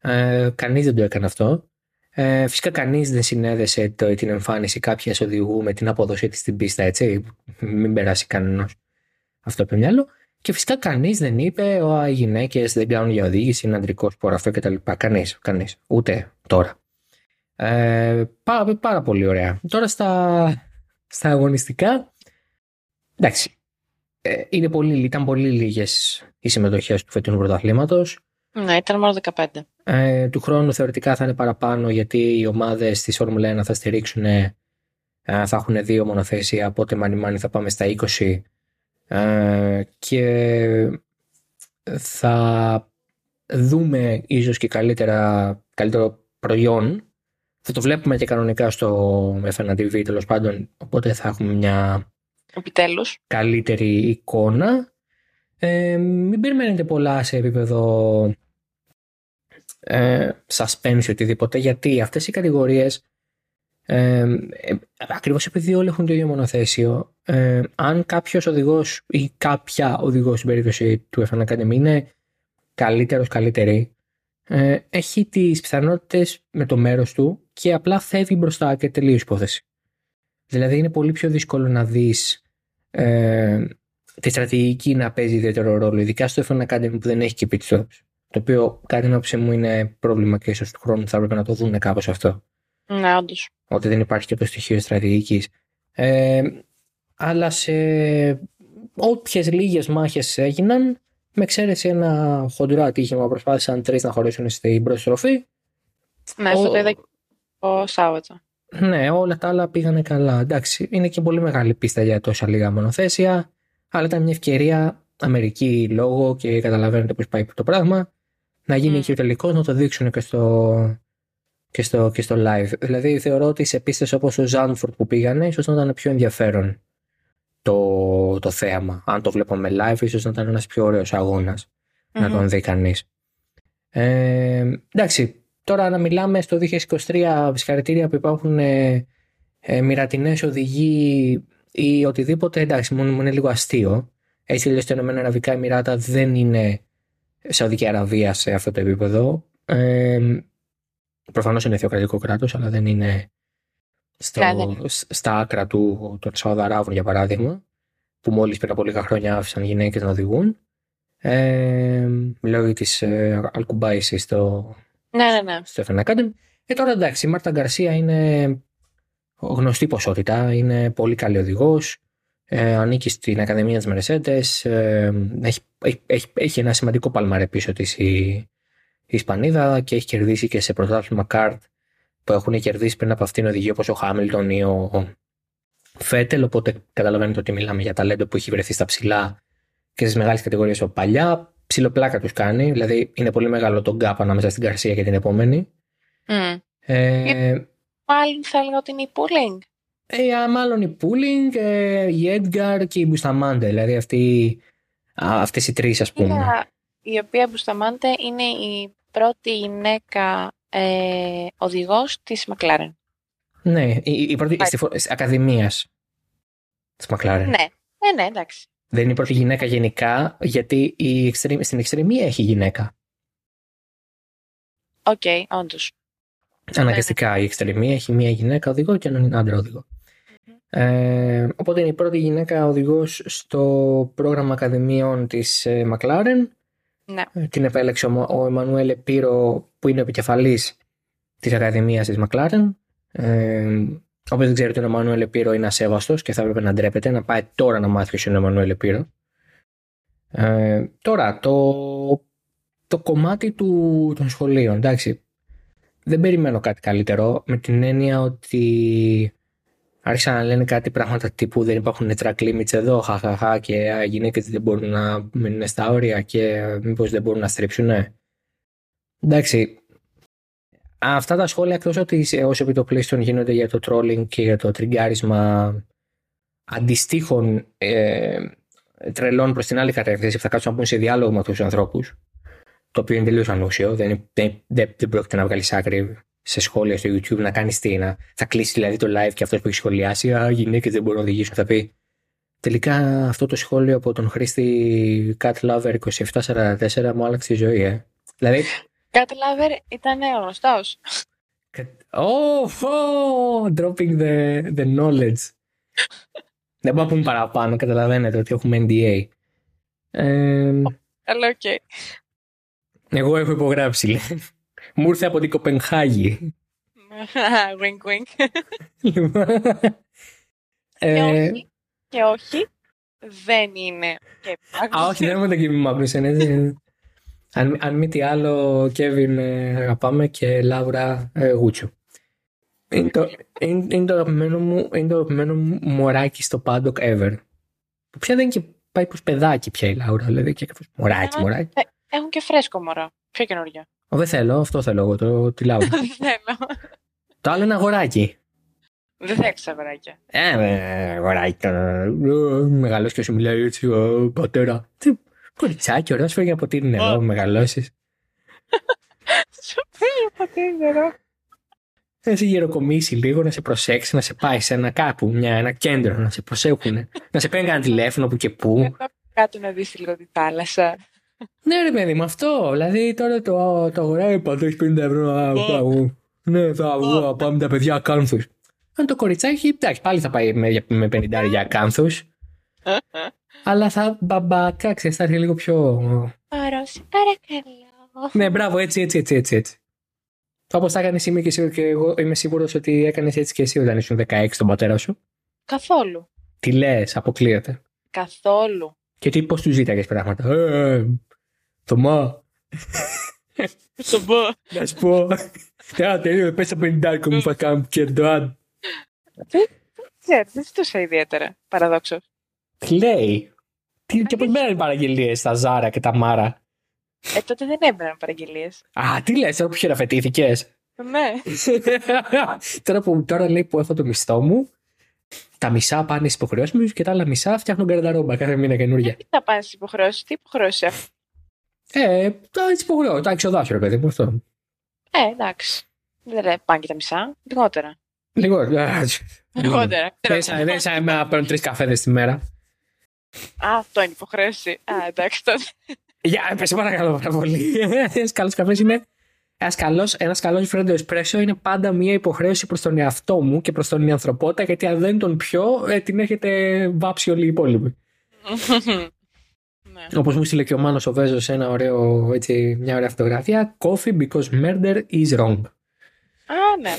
Ε, κανείς δεν το έκανε αυτό. Ε, φυσικά κανείς δεν συνέδεσε το, την εμφάνιση κάποιας οδηγού με την απόδοσή της στην πίστα, έτσι. Μην περάσει κανένας αυτό το μυαλό. Και φυσικά κανείς δεν είπε ότι οι γυναίκες δεν κάνουν για οδήγηση, είναι αντρικός σπορ αυτό κτλ. Κανείς, κανείς. Ούτε τώρα. Ε, πάρα, πάρα πολύ ωραία. Τώρα στα, στα αγωνιστικά. Εντάξει. Ε, είναι πολύ, ήταν πολύ λίγες οι συμμετοχές του φετινού πρωταθλήματος. Ναι, ήταν μόνο 15. Ε, του χρόνου θεωρητικά θα είναι παραπάνω γιατί οι ομάδες της Φόρμουλα 1 θα στηρίξουν. Ε, θα έχουν δύο μονοθέσια. Οπότε μάνι μάνι θα πάμε στα 20 ε, και θα δούμε ίσως και καλύτερα, καλύτερο προϊόν. Θα το βλέπουμε και κανονικά στο F1 TV τέλος πάντων, οπότε θα έχουμε μια Επιτέλους. καλύτερη εικόνα. Ε, μην περιμένετε πολλά σε επίπεδο ε, suspense ή οτιδήποτε, γιατί αυτές οι κατηγορίες ε, ακριβώς επειδή όλοι έχουν το ίδιο μονοθέσιο, ε, αν κάποιος οδηγός ή κάποια οδηγός στην περίπτωση του F1 Academy είναι καλύτερος, καλύτερη, ε, έχει τις πιθανότητες με το μέρος του και απλά φεύγει μπροστά και τελείως υπόθεση. Δηλαδή είναι πολύ πιο δύσκολο να δεις ε, τη στρατηγική να παίζει ιδιαίτερο ρόλο, ειδικά στο F1 Academy που δεν έχει και pit stops. Το οποίο κάτι την άποψή μου είναι πρόβλημα και ίσως του χρόνου θα έπρεπε να το δουν κάπως αυτό. Ναι, όντως. Ότι δεν υπάρχει και το στοιχείο στρατηγικής. Ε, αλλά σε όποιες λίγες μάχες έγιναν, με εξαίρεση ένα χοντρό ατύχημα προσπάθησαν τρεις να χωρίσουν στην πρώτη στροφή. Ναι, αυτό το είδα και ο Σάββατο. Ναι, όλα τα άλλα πήγανε καλά. Εντάξει, είναι και πολύ μεγάλη πίστα για τόσα λίγα μονοθέσια, αλλά ήταν μια ευκαιρία Αμερική λόγω και καταλαβαίνετε πώς πάει το πράγμα, να γίνει mm. και ο τελικός να το δείξουν και στο, και στο, και στο live. Δηλαδή θεωρώ ότι σε πίστες όπως ο Ζάνφορντ που πήγανε, ίσως να ήταν πιο ενδιαφέρον το, το θέαμα. Αν το βλέπαμε live, ίσως να ήταν ένας πιο ωραίος να τον δει κανείς. Ε, εντάξει, τώρα να μιλάμε στο 2023 συγχαρητήρια που υπάρχουν ε, ε, μοιρατινές οδηγοί ή οτιδήποτε, εντάξει, μόνο μου είναι λίγο αστείο. Έτσι λέει στο Ηνωμένα Αραβικά Εμμυράτα δεν είναι Σαουδική Αραβία σε αυτό το επίπεδο. Ε, Προφανώς είναι θεοκρατικό κράτος, αλλά δεν είναι στο, στα άκρα του των Σαουδαράβων για παράδειγμα, που μόλις πριν από λίγα χρόνια άφησαν γυναίκες να οδηγούν. Ε, μιλάω για τις ε, Αλκουμπάιση στο, ναι, ναι, ναι. στο FN Academy. Ε, τώρα εντάξει, η Μάρτα Γκαρσία είναι γνωστή ποσότητα, είναι πολύ καλή οδηγός. Ε, ανήκει στην Ακαδημία της Mercedes, ε, έχει, έχει, έχει, ένα σημαντικό παλμαρέ πίσω της η, η Ισπανίδα και έχει κερδίσει και σε πρωτάθλημα καρτ που έχουν κερδίσει πριν από αυτήν οδηγία όπως ο Χάμιλτον ή ο Φέτελ. Οπότε καταλαβαίνετε ότι μιλάμε για ταλέντο που έχει βρεθεί στα ψηλά και στις μεγάλες κατηγορίες από παλιά. Ψιλοπλάκα τους κάνει, δηλαδή είναι πολύ μεγάλο το γκάπ ανάμεσα στην Καρσία και την επόμενη. Mm. Ε, μάλλον θα έλεγα ότι είναι η Πούλινγκ. Ε, μάλλον η Πούλινγκ, ε, η Edgar και η Μπουσταμάντε. Δηλαδή αυτοί αυτές οι τρεις ας πούμε. Η οποία Μπουσταμάντε είναι η πρώτη γυναίκα ε, οδηγός της Μακλάρεν. Ναι, η, η πρώτη Ά, της Ακαδημίας της Μακλάρεν. Ναι, ε, ναι, εντάξει. Δεν είναι η πρώτη γυναίκα γενικά, γιατί η στην εξτρεμία έχει γυναίκα. OK, okay, όντως. Αναγκαστικά η Extreme E έχει μία γυναίκα οδηγό και έναν άντρα οδηγό. Ε, οπότε είναι η πρώτη γυναίκα οδηγός στο πρόγραμμα ακαδημίων της McLaren. Ναι. Ε, την επέλεξε ο, ο Εμμανουέλ Πίρο που είναι ο επικεφαλής της Ακαδημίας της McLaren. Ε, Όποιος δεν ξέρει ότι ο Εμμανουέλ Πίρο είναι ασέβαστος και θα έπρεπε να ντρέπεται, να πάει τώρα να μάθει ποιος είναι ο Εμμανουέλ Πίρο. Ε, τώρα, το, το κομμάτι του, των σχολείων, εντάξει, δεν περιμένω κάτι καλύτερο με την έννοια ότι άρχισαν να λένε κάτι πράγματα τύπου δεν υπάρχουν track limits εδώ, χαχαχά και οι γυναίκες δεν μπορούν να μείνουν στα όρια και μήπως δεν μπορούν να στρίψουν. Ναι. Εντάξει, αυτά τα σχόλια εκτός ότι ως επιτοπλίστων γίνονται για το trolling και για το τριγκάρισμα αντιστοίχων ε, τρελών προς την άλλη κατεύθυνση που θα κάτσουν να πούν σε διάλογο με αυτούς τους ανθρώπους το οποίο είναι τελείως ανούσιο. Δεν, δεν, δεν, δεν πρόκειται να βγάλεις άκρη σε σχόλια στο YouTube να κάνεις τι. Να, θα κλείσει δηλαδή το live και αυτός που έχει σχολιάσει. Α, γυναίκες δεν μπορούν να οδηγήσουν. Θα πει. Τελικά αυτό το σχόλιο από τον χρήστη Cat Lover 2744 μου άλλαξε τη ζωή, ε. Δηλαδή. Cat Lover ήταν γνωστός. Oh, oh, dropping the, the knowledge. δεν μπορούμε να πούμε παραπάνω, καταλαβαίνετε ότι έχουμε NDA. Ε, Αλλά OK. Okay. Εγώ έχω υπογράψει, λέει. Μου ήρθε από την Κοπενχάγη. wink wink. Λοιπόν, ε, και, όχι, και όχι, δεν είναι Α, όχι, δεν είναι το Kevin Magnussen. Αν, αν μη τι άλλο, Kevin ε, αγαπάμε και Λάουρα ε, Γούτσου. Είναι το, είναι, είναι το αγαπημένο μου, είναι το αγαπημένο μου μωράκι στο Paddock ever. Που πια δεν είναι και πάει προς παιδάκι πια η Λάουρα, δηλαδή και κάπως μωράκι, μωράκι. Έχουν και φρέσκο μωρό. Πιο καινούργια. Ο, δεν θέλω, αυτό θέλω εγώ, το τη λάω. δεν θέλω. Το άλλο είναι αγοράκι. Δεν θα έχεις αγοράκια. Ε, αγοράκι. Μεγαλό και σου μιλάει έτσι, ο πατέρα. Τι κοριτσάκι, ωραίος, φεύγει από την νερό, μεγαλώσεις. Σου φύγει από την νερό. Να σε γεροκομίσει λίγο, να σε προσέξει, να σε πάει σε ένα κάπου, μια, ένα κέντρο, να σε προσέχουν. να σε παίρνει ένα τηλέφωνο που και πού. Κάτω να δεις λίγο τη θάλασσα. Ναι, ρε παιδί, με αυτό. Δηλαδή τώρα το, το αγοράει παντού έχει 50 ευρώ. Ναι, θα βγω, πάμε τα παιδιά κάνθου. Αν το κοριτσάκι, εντάξει, πάλι θα πάει με, με 50 για κάνθου. Αλλά θα μπαμπακά, ξέρεις, θα έρθει λίγο πιο. Ωρώσει, παρακαλώ. Ναι, μπράβο, έτσι, έτσι, έτσι, έτσι. έτσι. Όπως θα έκανε εσύ και, και εγώ είμαι σίγουρος ότι έκανες έτσι και εσύ όταν ήσουν 16 τον πατέρα σου. Καθόλου. Τι λες, αποκλείεται. Καθόλου. Και τι, πώς τους ζήταγες πράγματα. Ε, Θωμά. Θωμά. Να σου πω. Τώρα τελείω, πες το πενιντάρικο μου θα κάνω και το Δεν ξέρω, δεν ζητούσα ιδιαίτερα, παραδόξως. Τι λέει. Τι, και πώ μένουν παραγγελίες στα Ζάρα και τα Μάρα. Ε, τότε δεν έμπαιναν παραγγελίες. Α, τι λες, τώρα που χειραφετήθηκες; Ναι. τώρα, που, τώρα λέει που έχω το μισθό μου, τα μισά πάνε στις υποχρεώσεις μου και τα άλλα μισά φτιάχνουν καρδαρόμπα κάθε μήνα καινούργια. Τι θα πάνε στις υποχρεώσεις, τι υποχρεώσεις αυτό. Ε, τα έτσι υποχρεώ, τα έξοδά σου, ρε παιδί μου, αυτό. Ε, εντάξει. Δεν πάνε και τα μισά, λιγότερα. Λιγότερα. Λιγότερα. Δεν είναι σαν να παίρνω τρεις καφέδες τη μέρα. Α, αυτό είναι υποχρέωση. Α, εντάξει τότε. Για, πες παρακαλώ πάρα πολύ. Ένας καλός καφές είναι. Ένας καλό ένας καλός φρέντο εσπρέσο είναι πάντα μια υποχρέωση προς τον εαυτό μου και προς τον ανθρωπότητα, γιατί αν δεν τον πιω, ε, την έχετε βάψει όλοι οι υπόλοιποι. Ναι. Όπως μου στείλε και ο Μάνος ο Βέζος ένα ωραίο, έτσι, μια ωραία φωτογραφία. Coffee because murder is wrong. Α, ναι.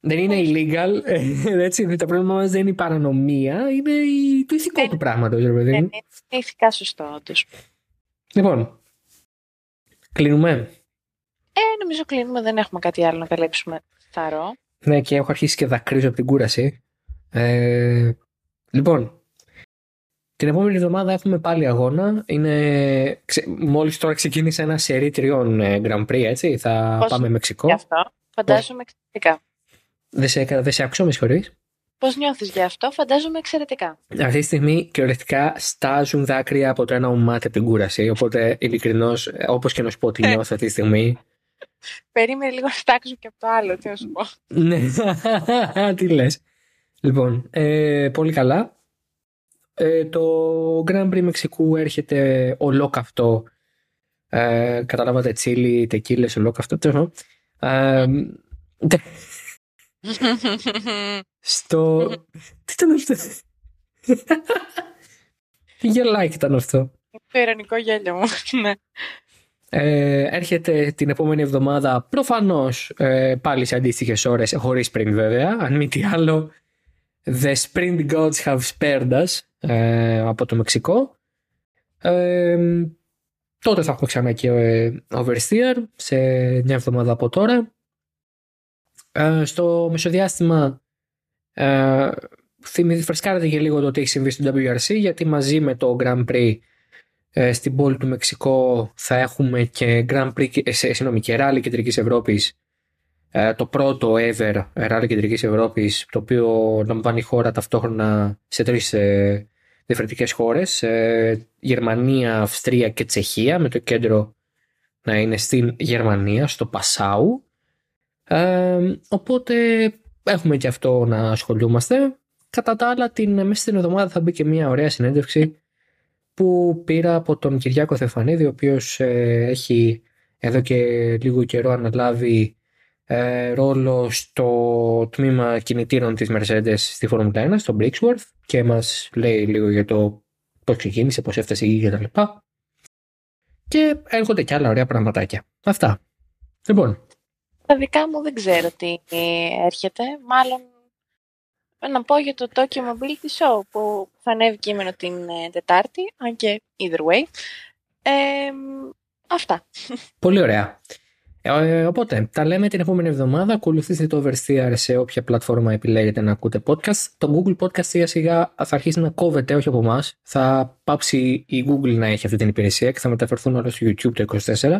Δεν είναι illegal, ε, έτσι, το πρόβλημα μας δεν είναι η παρανομία, είναι η, το ηθικό ναι. του πράγματος, ρε παιδί. Ναι, είναι ηθικά σωστό, όντως. Λοιπόν, κλείνουμε. Ε, νομίζω κλείνουμε, δεν έχουμε κάτι άλλο να καλύψουμε. Θαρώ. Ναι, και έχω αρχίσει και δακρύζω από την κούραση. Ε, λοιπόν, την επόμενη εβδομάδα έχουμε πάλι αγώνα. Είναι... Μόλις τώρα ξεκίνησε ένα σερί τριών ε, Grand Prix, έτσι. Θα Πώς πάμε Μεξικό. Γι' αυτό. Φαντάζομαι εξαιρετικά. Δεν σε, δεν σε άκουσα, με συγχωρείς. Πώς νιώθεις γι' αυτό, φαντάζομαι εξαιρετικά. Αυτή τη στιγμή κυριολεκτικά στάζουν δάκρυα από το ένα μου μάτι από την κούραση. Οπότε ειλικρινώς, όπως και να σου πω τι νιώθω αυτή τη στιγμή. Περίμενε λίγο να στάξω και από το άλλο, τι να σου πω. Ναι, τι λες. Λοιπόν, ε, πολύ καλά. Ε, το Grand Prix Μεξικού έρχεται ολόκαυτο. Ε, καταλάβατε τσίλι, τεκίλες, ολόκαυτο. Τέλος ε, στο... Τι ήταν αυτό; Τι γελάκι ήταν αυτό; Το ειρωνικό γέλιο μου, ναι. Ε, έρχεται την επόμενη εβδομάδα προφανώς ε, πάλι σε αντίστοιχες ώρες, χωρίς sprint βέβαια, αν μη τι άλλο The Sprint Gods Have Spared Us ε, από το Μεξικό. Ε, τότε θα έχουμε ξανά και ε, Oversteer σε μια εβδομάδα από τώρα. Ε, στο μεσοδιάστημα ε, φρεσκάρετε και λίγο το τι έχει συμβεί στο WRC γιατί μαζί με το Grand Prix ε, στην πόλη του Μεξικό θα έχουμε και Grand Prix, ε, συγγνώμη, και Rally Κεντρικής Ευρώπης. Ε, το πρώτο ever Rally Κεντρικής Ευρώπης το οποίο λαμβάνει χώρα ταυτόχρονα σε τρεις ε, διαφορετικές χώρες ε, Γερμανία, Αυστρία και Τσεχία με το κέντρο να είναι στην Γερμανία, στο Πασάου οπότε έχουμε και αυτό να ασχολούμαστε. Κατά τα άλλα, την, μέσα στην εβδομάδα θα μπει και μια ωραία συνέντευξη που πήρα από τον Κυριάκο Θεφανίδη, ο οποίος ε, έχει εδώ και λίγο καιρό αναλάβει ε, ρόλο στο τμήμα κινητήρων της Mercedes στη Formula 1, στο Brixworth και μας λέει λίγο για το πώς ξεκίνησε, πώς έφτασε η κτλ. Και, και έρχονται και άλλα ωραία πραγματάκια. Αυτά. Λοιπόν, τα δικά μου δεν ξέρω τι έρχεται. Μάλλον να πω για το Tokyo Mobility Show που θα ανέβει κείμενο την ε, Τετάρτη, αν και either way. Ε, αυτά. Πολύ ωραία. Ε, οπότε, τα λέμε την επόμενη εβδομάδα. Ακολουθήστε το Oversteer σε όποια πλατφόρμα επιλέγετε να ακούτε podcast. Το Google Podcast σιγά σιγά θα αρχίσει να κόβεται, όχι από εμάς. Θα πάψει η Google να έχει αυτή την υπηρεσία και θα μεταφερθούν όλα στο YouTube το 24.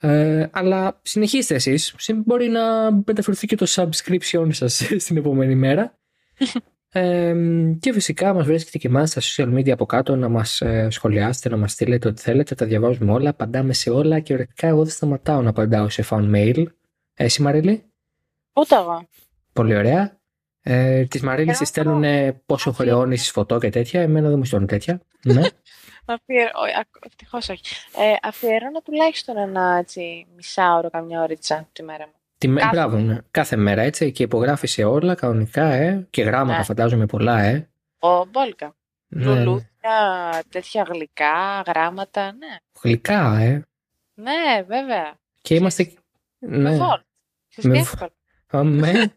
Ε, αλλά συνεχίστε εσείς. Μπορεί να μεταφερθεί και το subscription σας στην επόμενη μέρα. Ε, και φυσικά μας βρίσκεται και εμάς στα social media από κάτω να μας ε, σχολιάσετε, να μας στείλετε ό,τι θέλετε. Τα διαβάζουμε όλα, απαντάμε σε όλα και ορεκτικά εγώ δεν σταματάω να απαντάω σε fan mail. Εσύ Μαρίλη; Ούτε εγώ. Πολύ ωραία. Ε, τη Μαρίλης τη στέλνουν πόσο χρεώνεις φωτό και τέτοια. Εμένα δεν μου στέλνουν τέτοια. ναι. Ευτυχώς όχι. Ε, αφιερώνω τουλάχιστον ένα έτσι, μισάωρο, καμιά ώριτσα τη μέρα μου. Τη κάθε... Μπράβο, ναι. κάθε μέρα έτσι και υπογράφεις σε όλα κανονικά, ε, και γράμματα ναι. φαντάζομαι πολλά, ε. Ο Μπόλκα. Ναι. Λουλούδια, τέτοια γλυκά, γράμματα, ναι. Γλυκά, ε. Ναι, βέβαια. Και είμαστε. Ναι. Με βόλτ. Με... με...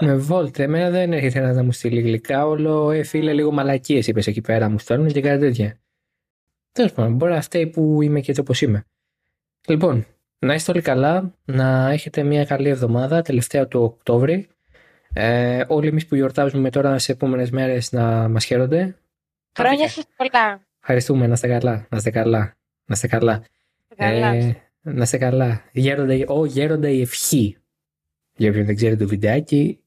με βόλτ. Εμένα δεν έρχεται να μου στείλει γλυκά. Όλο, ε, φίλε, λίγο μαλακίες είπες εκεί πέρα. Μου στέλνουν και κάτι τέτοια. Τέλος πάντων, μπορεί να φταίει που είμαι και έτσι όπως είμαι. Λοιπόν, να είστε όλοι καλά, να έχετε μια καλή εβδομάδα, τελευταία του Οκτώβρη. Ε, όλοι εμείς που γιορτάζουμε τώρα σε επόμενες μέρες να μας χαίρονται. Χρόνια σας πολλά. Ευχαριστούμε, να είστε καλά. Να είστε καλά. Να είστε καλά. Ε, να είστε καλά. Γέροντα, ο γέροντα η ευχή. Για όποιον δεν ξέρει το βιντεάκι,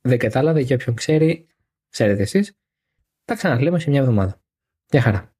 δεν κατάλαβε. Για όποιον ξέρει, ξέρετε εσείς. Τα ξαναλέμε σε μια εβδομάδα. Γεια χαρά.